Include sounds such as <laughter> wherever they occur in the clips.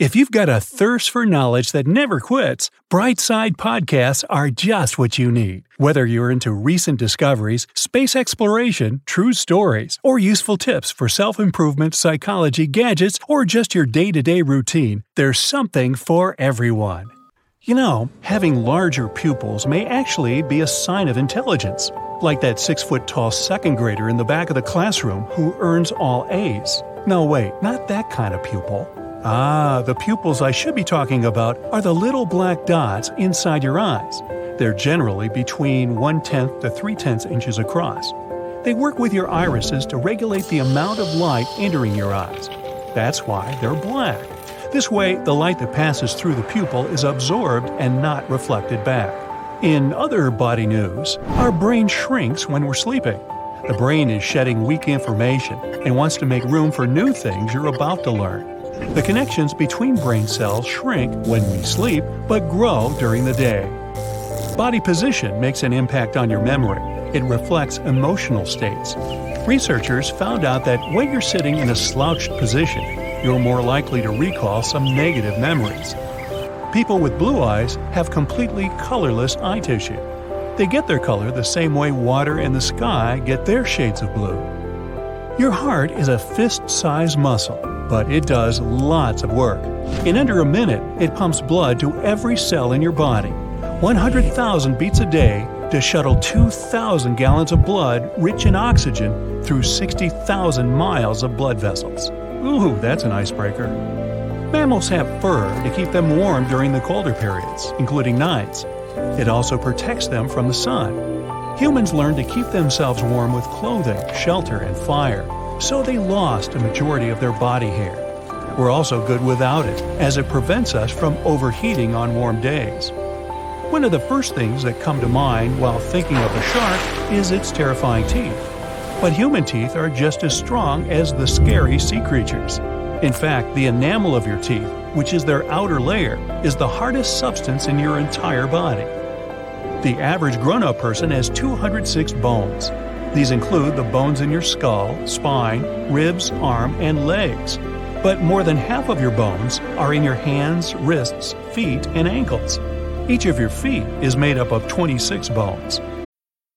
If you've got a thirst for knowledge that never quits, Brightside Podcasts are just what you need. Whether you're into recent discoveries, space exploration, true stories, or useful tips for self improvement, psychology, gadgets, or just your day to day routine, there's something for everyone. You know, having larger pupils may actually be a sign of intelligence, like that six foot tall second grader in the back of the classroom who earns all A's. No, wait, not that kind of pupil. Ah, the pupils I should be talking about are the little black dots inside your eyes. They're generally between 1 tenth to 3 tenths inches across. They work with your irises to regulate the amount of light entering your eyes. That's why they're black. This way, the light that passes through the pupil is absorbed and not reflected back. In other body news, our brain shrinks when we're sleeping. The brain is shedding weak information and wants to make room for new things you're about to learn. The connections between brain cells shrink when we sleep, but grow during the day. Body position makes an impact on your memory. It reflects emotional states. Researchers found out that when you're sitting in a slouched position, you're more likely to recall some negative memories. People with blue eyes have completely colorless eye tissue. They get their color the same way water and the sky get their shades of blue. Your heart is a fist sized muscle but it does lots of work. In under a minute, it pumps blood to every cell in your body. 100,000 beats a day to shuttle 2,000 gallons of blood rich in oxygen through 60,000 miles of blood vessels. Ooh, that's an icebreaker. Mammals have fur to keep them warm during the colder periods, including nights. It also protects them from the sun. Humans learned to keep themselves warm with clothing, shelter, and fire so they lost a majority of their body hair. We're also good without it, as it prevents us from overheating on warm days. One of the first things that come to mind while thinking of a shark is its terrifying teeth. But human teeth are just as strong as the scary sea creatures. In fact, the enamel of your teeth, which is their outer layer, is the hardest substance in your entire body. The average grown up person has 206 bones, these include the bones in your skull, spine, ribs, arm, and legs. But more than half of your bones are in your hands, wrists, feet, and ankles. Each of your feet is made up of 26 bones.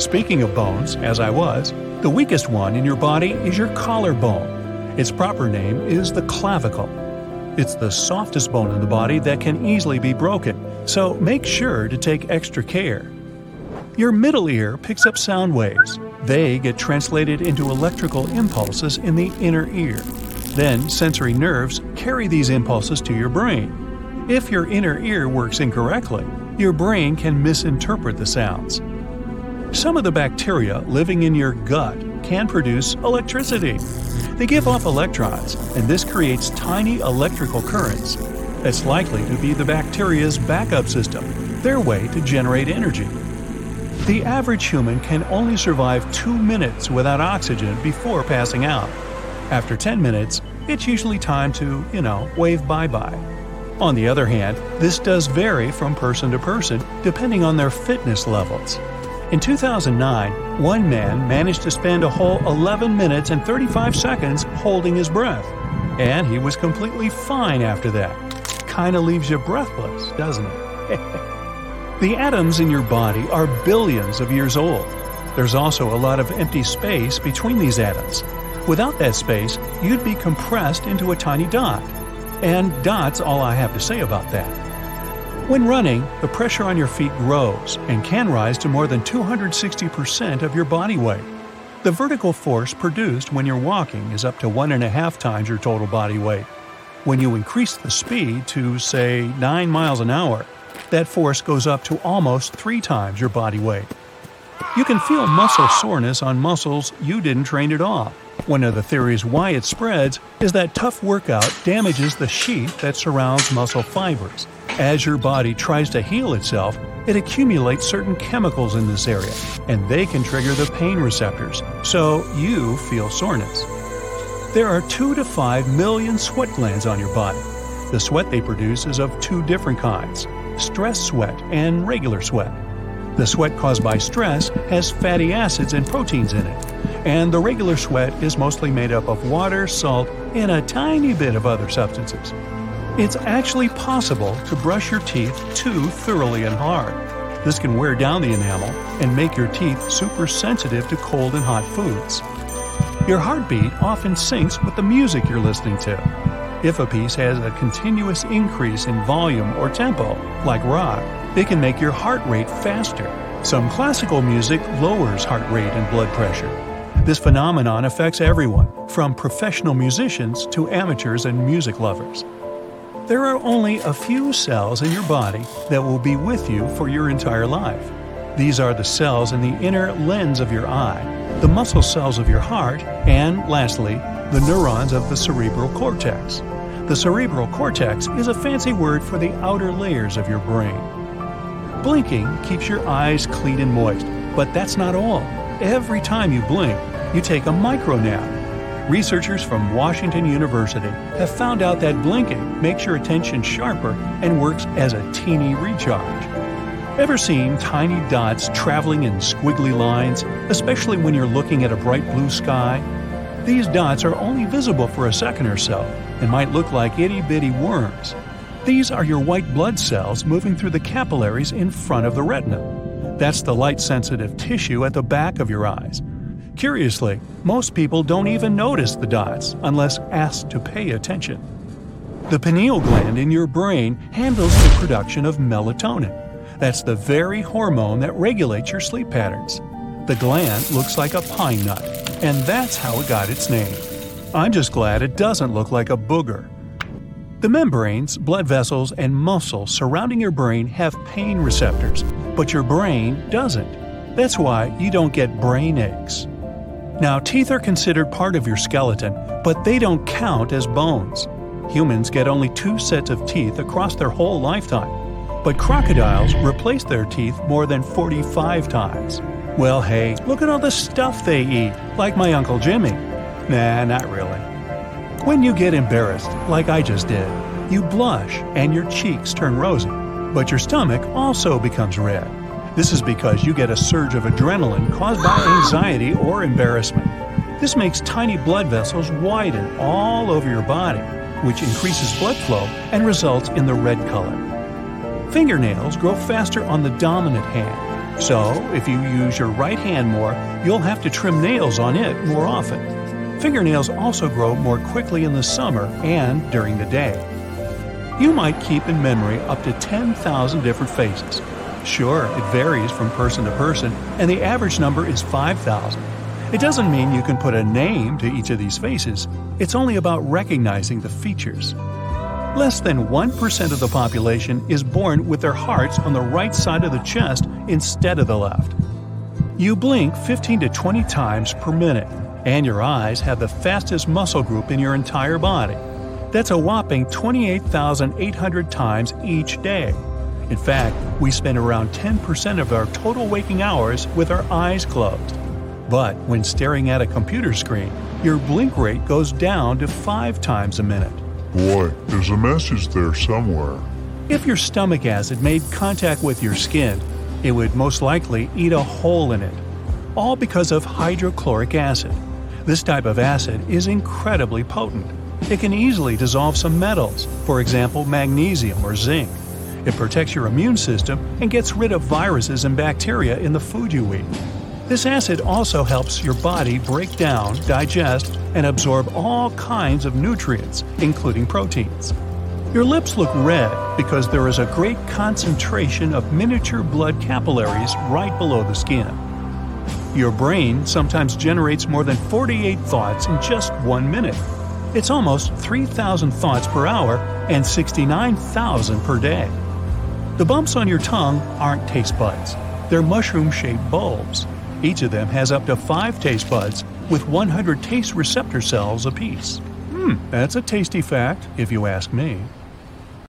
Speaking of bones, as I was, the weakest one in your body is your collarbone. Its proper name is the clavicle. It's the softest bone in the body that can easily be broken, so make sure to take extra care. Your middle ear picks up sound waves. They get translated into electrical impulses in the inner ear. Then, sensory nerves carry these impulses to your brain. If your inner ear works incorrectly, your brain can misinterpret the sounds. Some of the bacteria living in your gut can produce electricity. They give off electrons, and this creates tiny electrical currents. It's likely to be the bacteria's backup system, their way to generate energy. The average human can only survive two minutes without oxygen before passing out. After 10 minutes, it's usually time to, you know, wave bye bye. On the other hand, this does vary from person to person depending on their fitness levels. In 2009, one man managed to spend a whole 11 minutes and 35 seconds holding his breath. And he was completely fine after that. Kinda leaves you breathless, doesn't it? <laughs> the atoms in your body are billions of years old. There's also a lot of empty space between these atoms. Without that space, you'd be compressed into a tiny dot. And that's all I have to say about that. When running, the pressure on your feet grows and can rise to more than 260% of your body weight. The vertical force produced when you're walking is up to one and a half times your total body weight. When you increase the speed to, say, 9 miles an hour, that force goes up to almost three times your body weight. You can feel muscle soreness on muscles you didn't train at all. One of the theories why it spreads is that tough workout damages the sheath that surrounds muscle fibers. As your body tries to heal itself, it accumulates certain chemicals in this area, and they can trigger the pain receptors, so you feel soreness. There are 2 to 5 million sweat glands on your body. The sweat they produce is of two different kinds stress sweat and regular sweat. The sweat caused by stress has fatty acids and proteins in it, and the regular sweat is mostly made up of water, salt, and a tiny bit of other substances. It's actually possible to brush your teeth too thoroughly and hard. This can wear down the enamel and make your teeth super sensitive to cold and hot foods. Your heartbeat often syncs with the music you're listening to. If a piece has a continuous increase in volume or tempo, like rock, it can make your heart rate faster. Some classical music lowers heart rate and blood pressure. This phenomenon affects everyone, from professional musicians to amateurs and music lovers. There are only a few cells in your body that will be with you for your entire life. These are the cells in the inner lens of your eye, the muscle cells of your heart, and lastly, the neurons of the cerebral cortex. The cerebral cortex is a fancy word for the outer layers of your brain. Blinking keeps your eyes clean and moist, but that's not all. Every time you blink, you take a micro nap Researchers from Washington University have found out that blinking makes your attention sharper and works as a teeny recharge. Ever seen tiny dots traveling in squiggly lines, especially when you're looking at a bright blue sky? These dots are only visible for a second or so and might look like itty bitty worms. These are your white blood cells moving through the capillaries in front of the retina. That's the light sensitive tissue at the back of your eyes. Curiously, most people don't even notice the dots unless asked to pay attention. The pineal gland in your brain handles the production of melatonin. That's the very hormone that regulates your sleep patterns. The gland looks like a pine nut, and that's how it got its name. I'm just glad it doesn't look like a booger. The membranes, blood vessels, and muscles surrounding your brain have pain receptors, but your brain doesn't. That's why you don't get brain aches. Now, teeth are considered part of your skeleton, but they don't count as bones. Humans get only two sets of teeth across their whole lifetime, but crocodiles replace their teeth more than 45 times. Well, hey, look at all the stuff they eat, like my Uncle Jimmy. Nah, not really. When you get embarrassed, like I just did, you blush and your cheeks turn rosy, but your stomach also becomes red. This is because you get a surge of adrenaline caused by anxiety or embarrassment. This makes tiny blood vessels widen all over your body, which increases blood flow and results in the red color. Fingernails grow faster on the dominant hand, so if you use your right hand more, you'll have to trim nails on it more often. Fingernails also grow more quickly in the summer and during the day. You might keep in memory up to 10,000 different faces, Sure, it varies from person to person, and the average number is 5,000. It doesn't mean you can put a name to each of these faces, it's only about recognizing the features. Less than 1% of the population is born with their hearts on the right side of the chest instead of the left. You blink 15 to 20 times per minute, and your eyes have the fastest muscle group in your entire body. That's a whopping 28,800 times each day. In fact, we spend around 10% of our total waking hours with our eyes closed. But when staring at a computer screen, your blink rate goes down to five times a minute. Boy, there's a message there somewhere. If your stomach acid made contact with your skin, it would most likely eat a hole in it. All because of hydrochloric acid. This type of acid is incredibly potent. It can easily dissolve some metals, for example, magnesium or zinc. It protects your immune system and gets rid of viruses and bacteria in the food you eat. This acid also helps your body break down, digest, and absorb all kinds of nutrients, including proteins. Your lips look red because there is a great concentration of miniature blood capillaries right below the skin. Your brain sometimes generates more than 48 thoughts in just one minute. It's almost 3,000 thoughts per hour and 69,000 per day. The bumps on your tongue aren't taste buds, they're mushroom shaped bulbs. Each of them has up to five taste buds with 100 taste receptor cells apiece. Hmm, that's a tasty fact, if you ask me.